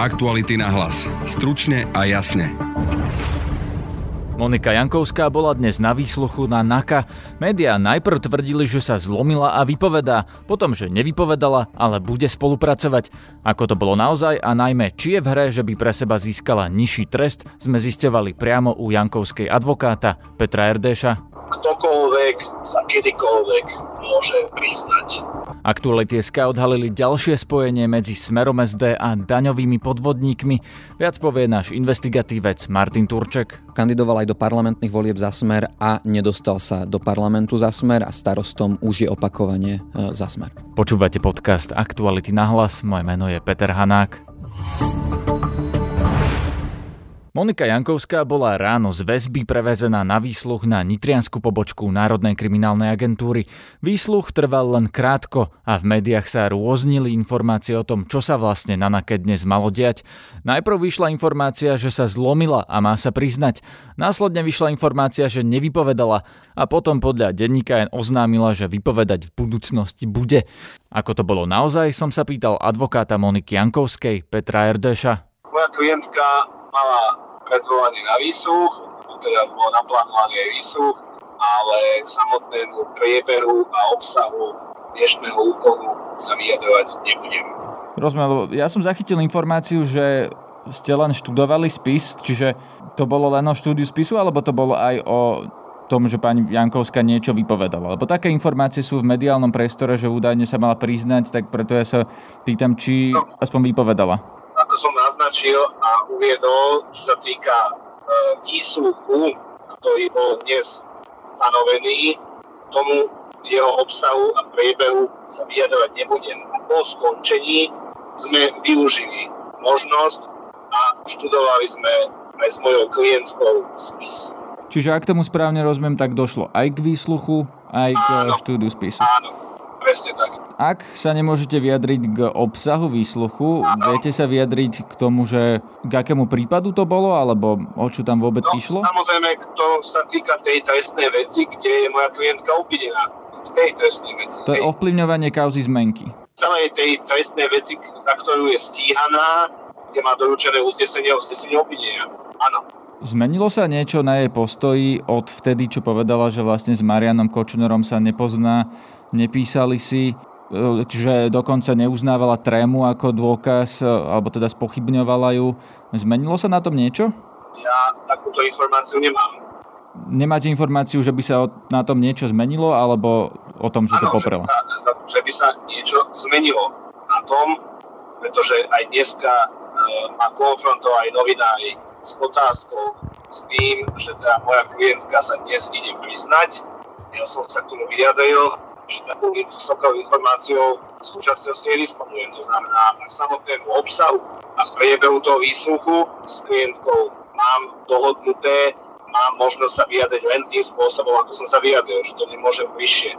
Aktuality na hlas. Stručne a jasne. Monika Jankovská bola dnes na výsluchu na NAKA. Média najprv tvrdili, že sa zlomila a vypovedá, potom, že nevypovedala, ale bude spolupracovať. Ako to bolo naozaj a najmä, či je v hre, že by pre seba získala nižší trest, sme zisťovali priamo u Jankovskej advokáta Petra Erdéša. Ktokoľvek sa kedykoľvek môže priznať. Aktuality SK odhalili ďalšie spojenie medzi Smerom SD a daňovými podvodníkmi. Viac povie náš investigatívec Martin Turček. Kandidoval aj do parlamentných volieb za Smer a nedostal sa do parlamentu za Smer a starostom už je opakovane e, za Smer. Počúvate podcast Aktuality na hlas. Moje meno je Peter Hanák. Monika Jankovská bola ráno z väzby prevezená na výsluch na nitriansku pobočku Národnej kriminálnej agentúry. Výsluch trval len krátko a v médiách sa rôznili informácie o tom, čo sa vlastne na NAKE dnes malo diať. Najprv vyšla informácia, že sa zlomila a má sa priznať. Následne vyšla informácia, že nevypovedala a potom podľa denníka jen oznámila, že vypovedať v budúcnosti bude. Ako to bolo naozaj, som sa pýtal advokáta Moniky Jankovskej, Petra Erdeša. Moja klientka mala predvolanie na výsluch, teda bol naplánovaný aj výsluch, ale samotnému prieberu a obsahu dnešného úkonu sa vyjadrovať nebudem. Rozumiem, ja som zachytil informáciu, že ste len študovali spis, čiže to bolo len o štúdiu spisu, alebo to bolo aj o tom, že pani Jankovská niečo vypovedala. Lebo také informácie sú v mediálnom priestore, že údajne sa mala priznať, tak preto ja sa pýtam, či no. aspoň vypovedala ako som naznačil a uviedol, čo sa týka e, výsluchu, ktorý bol dnes stanovený, tomu jeho obsahu a priebehu sa vyjadrovať nebudem. A po skončení sme využili možnosť a študovali sme aj s mojou klientkou spis. Čiže ak tomu správne rozumiem, tak došlo aj k výsluchu, aj k áno, štúdiu spisu. Áno, presne tak. Ak sa nemôžete vyjadriť k obsahu výsluchu, viete sa vyjadriť k tomu, že k akému prípadu to bolo, alebo o čo tam vôbec no, išlo? Samozrejme, to sa týka tej trestnej veci, kde je moja klientka obvinená. Tej trestnej veci. To je ovplyvňovanie kauzy zmenky. Celej tej trestnej veci, za ktorú je stíhaná, kde má doručené uznesenie o uznesení obvinenia. Áno. Zmenilo sa niečo na jej postoji od vtedy, čo povedala, že vlastne s Marianom Kočnerom sa nepozná, nepísali si, e, že dokonca neuznávala trému ako dôkaz, e, alebo teda spochybňovala ju. Zmenilo sa na tom niečo? Ja takúto informáciu nemám. Nemáte informáciu, že by sa na tom niečo zmenilo, alebo o tom, že ano, to poprela? Že by, sa, že by sa niečo zmenilo na tom, pretože aj dneska e, ma konfrontovali novinári s otázkou s tým, že teda moja klientka sa dnes ide priznať. Ja som sa k tomu vyjadril, že takú stokovou informáciou v súčasnosti nedisponujem. To znamená, na samotnému obsahu a priebehu toho výsluchu s klientkou mám dohodnuté, mám možnosť sa vyjadriť len tým spôsobom, ako som sa vyjadril, že to nemôžem vyššie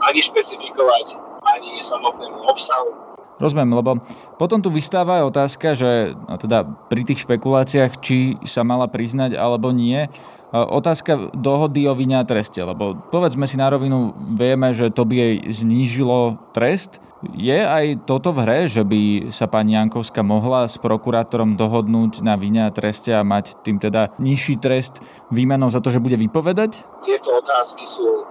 ani špecifikovať, ani samotnému obsahu, Rozumiem, lebo potom tu vystáva otázka, že no teda pri tých špekuláciách, či sa mala priznať alebo nie, otázka dohody o vine a treste, lebo povedzme si na rovinu, vieme, že to by jej znížilo trest. Je aj toto v hre, že by sa pani Jankovská mohla s prokurátorom dohodnúť na vine a treste a mať tým teda nižší trest výmenou za to, že bude vypovedať? Tieto otázky sú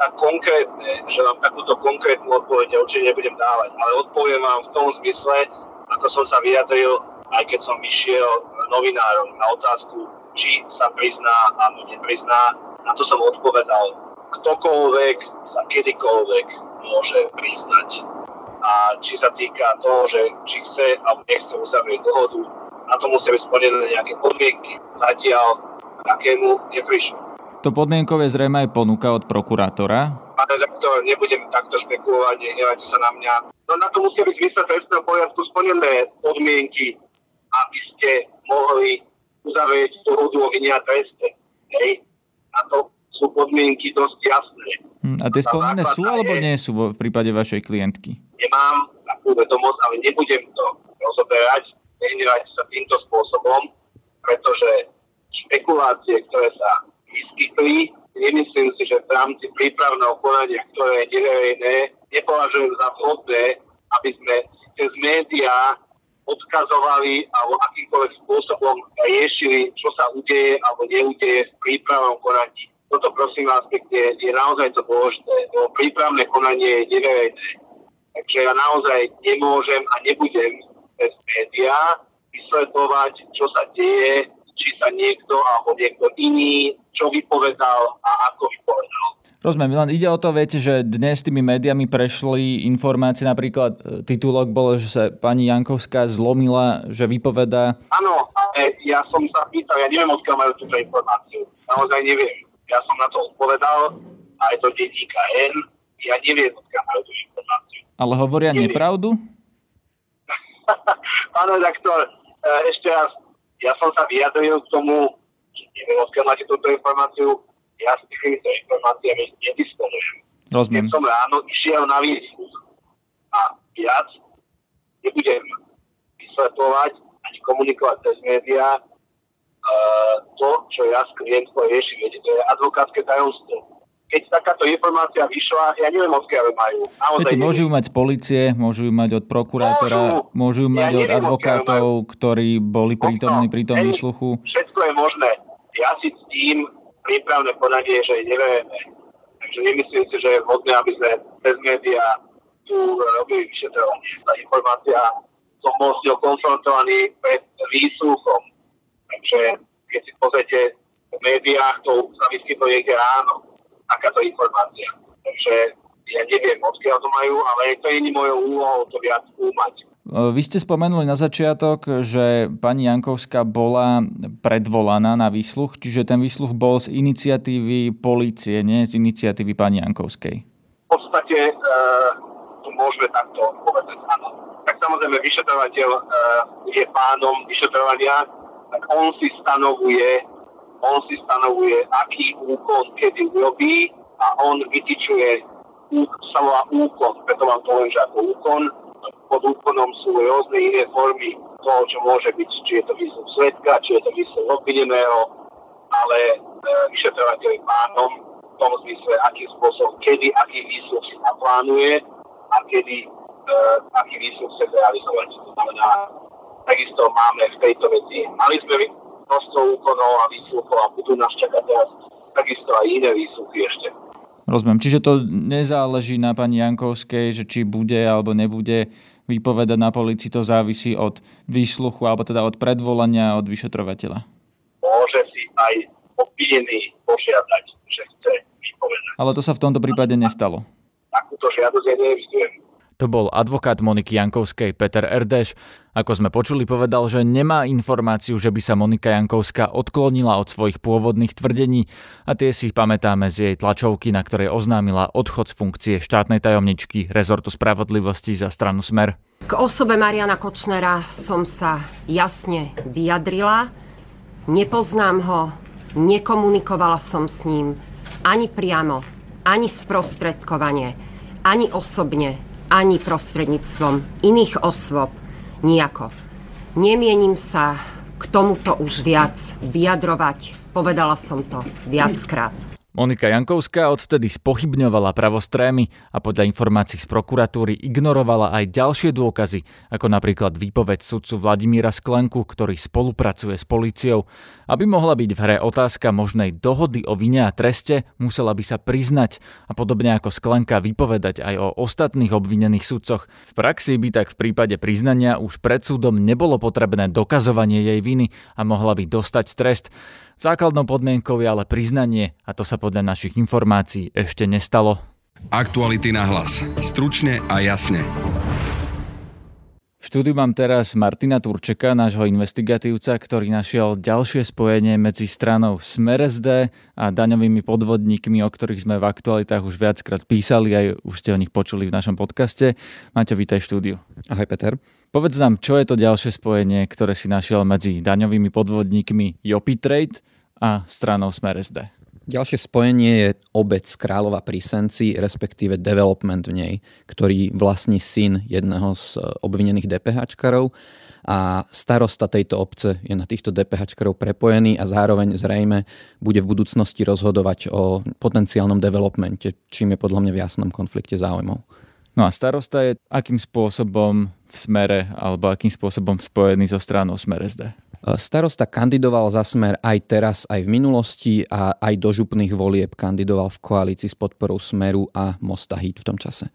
tak konkrétne, že vám takúto konkrétnu odpoveď určite nebudem dávať, ale odpoviem vám v tom zmysle, ako som sa vyjadril, aj keď som vyšiel novinárom na otázku, či sa prizná alebo neprizná. Na to som odpovedal, ktokoľvek sa kedykoľvek môže priznať. A či sa týka toho, že či chce alebo nechce uzavrieť dohodu, na to musia byť splnené nejaké podmienky. Zatiaľ takému neprišlo. To podmienkové je zrejme aj ponuka od prokurátora. Pane doktor, nebudem takto špekulovať, nehnevajte sa na mňa. No na to musia byť v trestného poriadku splnené podmienky, aby ste mohli uzavrieť dohodu o vine a treste. Hej? A to sú podmienky dosť jasné. Hm, a tie splnené sú alebo nie sú v prípade vašej klientky? Nemám takú vedomosť, ale nebudem to rozoberať. Nehnevajte sa týmto spôsobom, pretože špekulácie, ktoré sa vyskytli. Nemyslím si, že v rámci prípravného konania, ktoré je neverejné, nepovažujem za vhodné, aby sme cez médiá odkazovali alebo akýmkoľvek spôsobom riešili, čo sa udeje alebo neudeje v prípravnom konaní. Toto prosím vás pekne je naozaj to dôležité, lebo prípravné konanie je neverejné. Takže ja naozaj nemôžem a nebudem bez médiá vysvetľovať, čo sa deje, či sa niekto alebo niekto iný, čo vypovedal a ako vypovedal. Rozumiem, len ide o to, viete, že dnes tými médiami prešli informácie, napríklad e, titulok bolo, že sa pani Jankovská zlomila, že vypoveda... Áno, ja som sa pýtal, ja neviem, odkiaľ majú túto informáciu. Naozaj neviem. Ja som na to odpovedal, aj to denníka N, ja neviem, odkiaľ majú tú informáciu. Ale hovoria neviem. nepravdu? Pán redaktor, e, ešte raz, ja som sa vyjadril k tomu, neviem, odkiaľ máte túto informáciu, ja s týmito informáciami nedisponujem. Rozumiem. Keď som ráno išiel na výsluch a viac nebudem vysvetľovať ani komunikovať cez médiá uh, to, čo ja s klientkou riešim. Viete, to je advokátske tajomstvo. Keď takáto informácia vyšla, ja neviem, odkiaľ majú. Naozaj Viete, môžu ju mať z policie, môžu ju mať od prokurátora, môžu, môžu ju mať ja od neviem, advokátov, ktorí boli prítomní pri tom výsluchu. Všetko je možné. Ja si s tým prípravné konanie, že nevieme. Takže nemyslím si, že je vhodné, aby sme bez média tu robili vyšetrovanie. Tá informácia som bol s ňou konfrontovaný pred výsluchom. Takže keď si pozrite v médiách, to sa vyskytlo niekde ráno, takáto informácia. Takže ja neviem, odkiaľ to majú, ale to je iný mojou úlohou to viac skúmať. Vy ste spomenuli na začiatok, že pani Jankovská bola predvolaná na výsluch, čiže ten výsluch bol z iniciatívy polície, nie z iniciatívy pani Jankovskej. V podstate e, to môžeme takto povedať, áno. Tak samozrejme vyšetrovateľ e, je pánom vyšetrovania, tak on si stanovuje, on si stanovuje, aký úkon kedy urobí a on vytičuje sa úkon, preto vám to len, že ako úkon pod úkonom sú rôzne iné formy toho, čo môže byť, či je to výsluh svetka, či je to výsluh obvineného, ale e, vyšetrovateľ je pánom v tom zmysle, akým spôsobom, kedy aký výsluh si naplánuje a kedy e, aký výsluh chce realizovať. To znamená, takisto máme v tejto veci, mali sme množstvo úkonov a výsluchov a budú nás čakať teraz takisto aj iné výsluchy ešte. Rozumiem. Čiže to nezáleží na pani Jankovskej, že či bude alebo nebude vypovedať na policii, to závisí od výsluchu alebo teda od predvolania od vyšetrovateľa. Môže si aj obvinený požiadať, že chce vypovedať. Ale to sa v tomto prípade nestalo. Takúto žiadosť ja neevidujem. To bol advokát Moniky Jankovskej Peter Erdeš. Ako sme počuli, povedal, že nemá informáciu, že by sa Monika Jankovská odklonila od svojich pôvodných tvrdení a tie si pamätáme z jej tlačovky, na ktorej oznámila odchod z funkcie štátnej tajomničky rezortu spravodlivosti za stranu Smer. K osobe Mariana Kočnera som sa jasne vyjadrila. Nepoznám ho, nekomunikovala som s ním ani priamo, ani sprostredkovanie, ani osobne ani prostredníctvom iných osôb nejako. Nemienim sa k tomuto už viac vyjadrovať. Povedala som to viackrát. Monika Jankovská odvtedy spochybňovala pravostrémy a podľa informácií z prokuratúry ignorovala aj ďalšie dôkazy, ako napríklad výpoveď sudcu Vladimíra Sklenku, ktorý spolupracuje s policiou. Aby mohla byť v hre otázka možnej dohody o vine a treste, musela by sa priznať a podobne ako Sklenka vypovedať aj o ostatných obvinených sudcoch. V praxi by tak v prípade priznania už pred súdom nebolo potrebné dokazovanie jej viny a mohla by dostať trest. Základnou podmienkou je ale priznanie a to sa podľa našich informácií ešte nestalo. Aktuality na hlas. Stručne a jasne. V štúdiu mám teraz Martina Turčeka, nášho investigatívca, ktorý našiel ďalšie spojenie medzi stranou SmerSD a daňovými podvodníkmi, o ktorých sme v aktualitách už viackrát písali, aj už ste o nich počuli v našom podcaste. Maťo, vítaj v štúdiu. Ahoj Peter. Povedz nám, čo je to ďalšie spojenie, ktoré si našiel medzi daňovými podvodníkmi Jopi Trade a stranou Smer SD. Ďalšie spojenie je obec Kráľova pri Senci, respektíve development v nej, ktorý vlastní syn jedného z e, obvinených DPHčkarov a starosta tejto obce je na týchto DPHčkarov prepojený a zároveň zrejme bude v budúcnosti rozhodovať o potenciálnom developmente, čím je podľa mňa v jasnom konflikte záujmov. No a starosta je akým spôsobom v smere alebo akým spôsobom spojený so stranou Smer SD? Starosta kandidoval za smer aj teraz, aj v minulosti a aj do župných volieb kandidoval v koalícii s podporou Smeru a Mosta Hit v tom čase.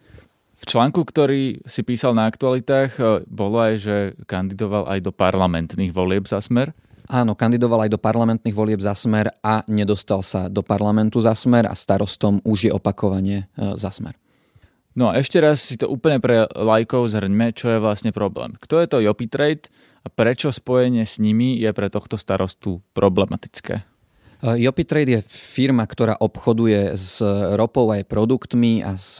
V článku, ktorý si písal na aktualitách, e, bolo aj, že kandidoval aj do parlamentných volieb za smer. Áno, kandidoval aj do parlamentných volieb za smer a nedostal sa do parlamentu za smer a starostom už je opakovane e, za smer. No a ešte raz si to úplne pre lajkov zhrňme, čo je vlastne problém. Kto je to Jopi Trade a prečo spojenie s nimi je pre tohto starostu problematické? Jopi Trade je firma, ktorá obchoduje s ropou aj produktmi a s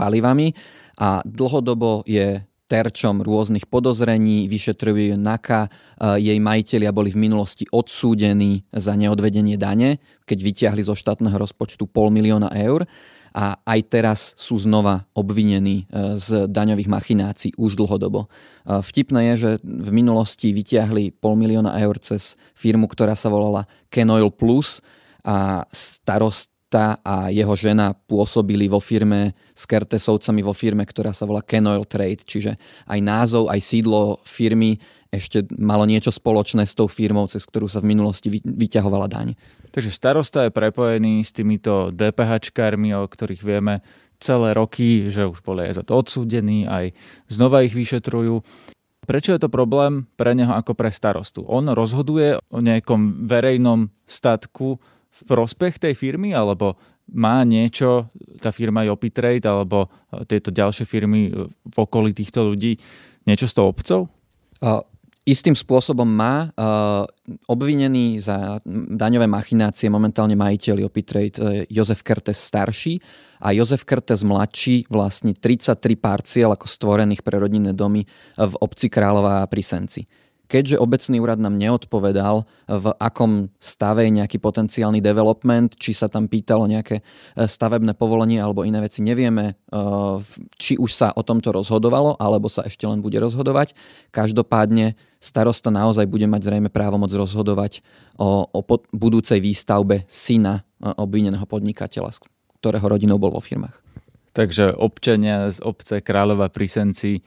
palivami a dlhodobo je terčom rôznych podozrení, vyšetrujú NAKA, jej majiteľia boli v minulosti odsúdení za neodvedenie dane, keď vyťahli zo štátneho rozpočtu pol milióna eur. A aj teraz sú znova obvinení e, z daňových machinácií už dlhodobo. E, vtipné je, že v minulosti vyťahli pol milióna eur cez firmu, ktorá sa volala Kenoil Plus a starost a jeho žena pôsobili vo firme s Kertesovcami vo firme, ktorá sa volá Kenoil Trade, čiže aj názov, aj sídlo firmy ešte malo niečo spoločné s tou firmou, cez ktorú sa v minulosti vyťahovala daň. Takže starosta je prepojený s týmito DPH-kármi, o ktorých vieme celé roky, že už boli aj za to odsúdení, aj znova ich vyšetrujú. Prečo je to problém pre neho ako pre starostu? On rozhoduje o nejakom verejnom statku v prospech tej firmy, alebo má niečo tá firma Jopi Trade alebo tieto ďalšie firmy v okolí týchto ľudí niečo s tou obcov? Istým spôsobom má uh, obvinený za daňové machinácie momentálne majiteľ Opitrade uh, Jozef Kertes starší a Jozef Kertes mladší vlastní 33 parciel ako stvorených pre rodinné domy v obci Kráľová pri Senci keďže obecný úrad nám neodpovedal, v akom stave je nejaký potenciálny development, či sa tam pýtalo nejaké e, stavebné povolenie alebo iné veci, nevieme, e, či už sa o tomto rozhodovalo, alebo sa ešte len bude rozhodovať. Každopádne starosta naozaj bude mať zrejme právomoc rozhodovať o, o budúcej výstavbe syna e, obvineného podnikateľa, ktorého rodinou bol vo firmách. Takže občania z obce Kráľova pri Senci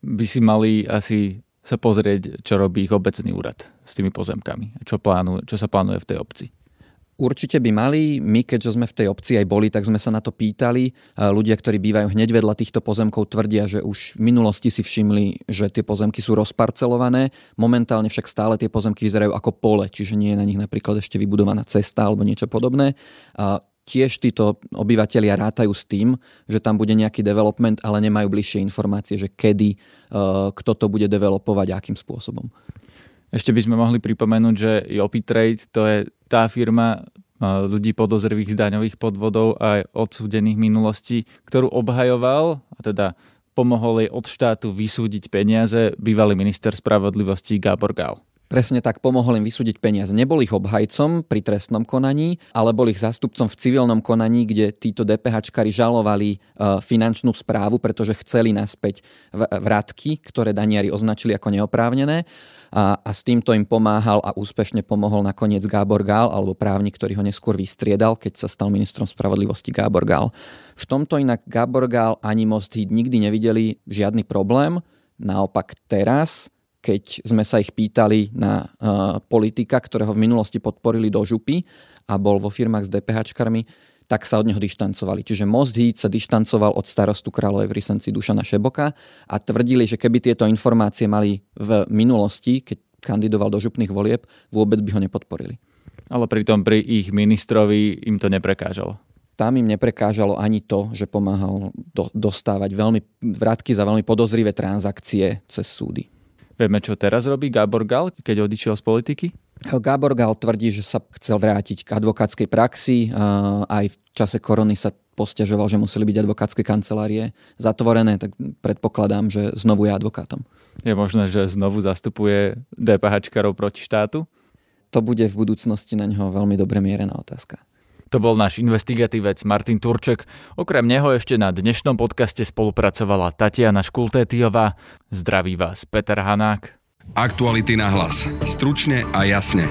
by si mali asi sa pozrieť, čo robí ich obecný úrad s tými pozemkami, čo, plánu, čo sa plánuje v tej obci. Určite by mali. My, keďže sme v tej obci aj boli, tak sme sa na to pýtali. Ľudia, ktorí bývajú hneď vedľa týchto pozemkov, tvrdia, že už v minulosti si všimli, že tie pozemky sú rozparcelované. Momentálne však stále tie pozemky vyzerajú ako pole, čiže nie je na nich napríklad ešte vybudovaná cesta alebo niečo podobné tiež títo obyvateľia rátajú s tým, že tam bude nejaký development, ale nemajú bližšie informácie, že kedy, uh, kto to bude developovať a akým spôsobom. Ešte by sme mohli pripomenúť, že Jopi Trade to je tá firma uh, ľudí podozrivých z daňových podvodov a odsúdených minulostí, ktorú obhajoval, a teda pomohol jej od štátu vysúdiť peniaze bývalý minister spravodlivosti Gábor Gál. Presne tak pomohol im vysúdiť peniaze. Nebol ich obhajcom pri trestnom konaní, ale bol ich zástupcom v civilnom konaní, kde títo DPHčkári žalovali e, finančnú správu, pretože chceli naspäť vratky, ktoré daniari označili ako neoprávnené. A, a s týmto im pomáhal a úspešne pomohol nakoniec Gábor Gál, alebo právnik, ktorý ho neskôr vystriedal, keď sa stal ministrom spravodlivosti Gábor Gál. V tomto inak Gábor Gál ani Most nikdy nevideli žiadny problém. Naopak teraz keď sme sa ich pýtali na uh, politika, ktorého v minulosti podporili do župy a bol vo firmách s DPH-čkarmi, tak sa od neho dištancovali. Čiže Most Heat sa dištancoval od starostu kráľovej v Rysenci Dušana Šeboka a tvrdili, že keby tieto informácie mali v minulosti, keď kandidoval do župných volieb, vôbec by ho nepodporili. Ale pritom pri ich ministrovi im to neprekážalo tam im neprekážalo ani to, že pomáhal do, dostávať veľmi vrátky za veľmi podozrivé transakcie cez súdy. Vieme, čo teraz robí Gábor Gal, keď odišiel z politiky? Gábor Gal tvrdí, že sa chcel vrátiť k advokátskej praxi. Aj v čase korony sa posťažoval, že museli byť advokátske kancelárie zatvorené, tak predpokladám, že znovu je advokátom. Je možné, že znovu zastupuje DPHčkarov proti štátu? To bude v budúcnosti na ňo veľmi dobre mierená otázka. To bol náš investigatívec Martin Turček. Okrem neho ešte na dnešnom podcaste spolupracovala Tatiana Škultétiová. Zdraví vás Peter Hanák. Aktuality na hlas. Stručne a jasne.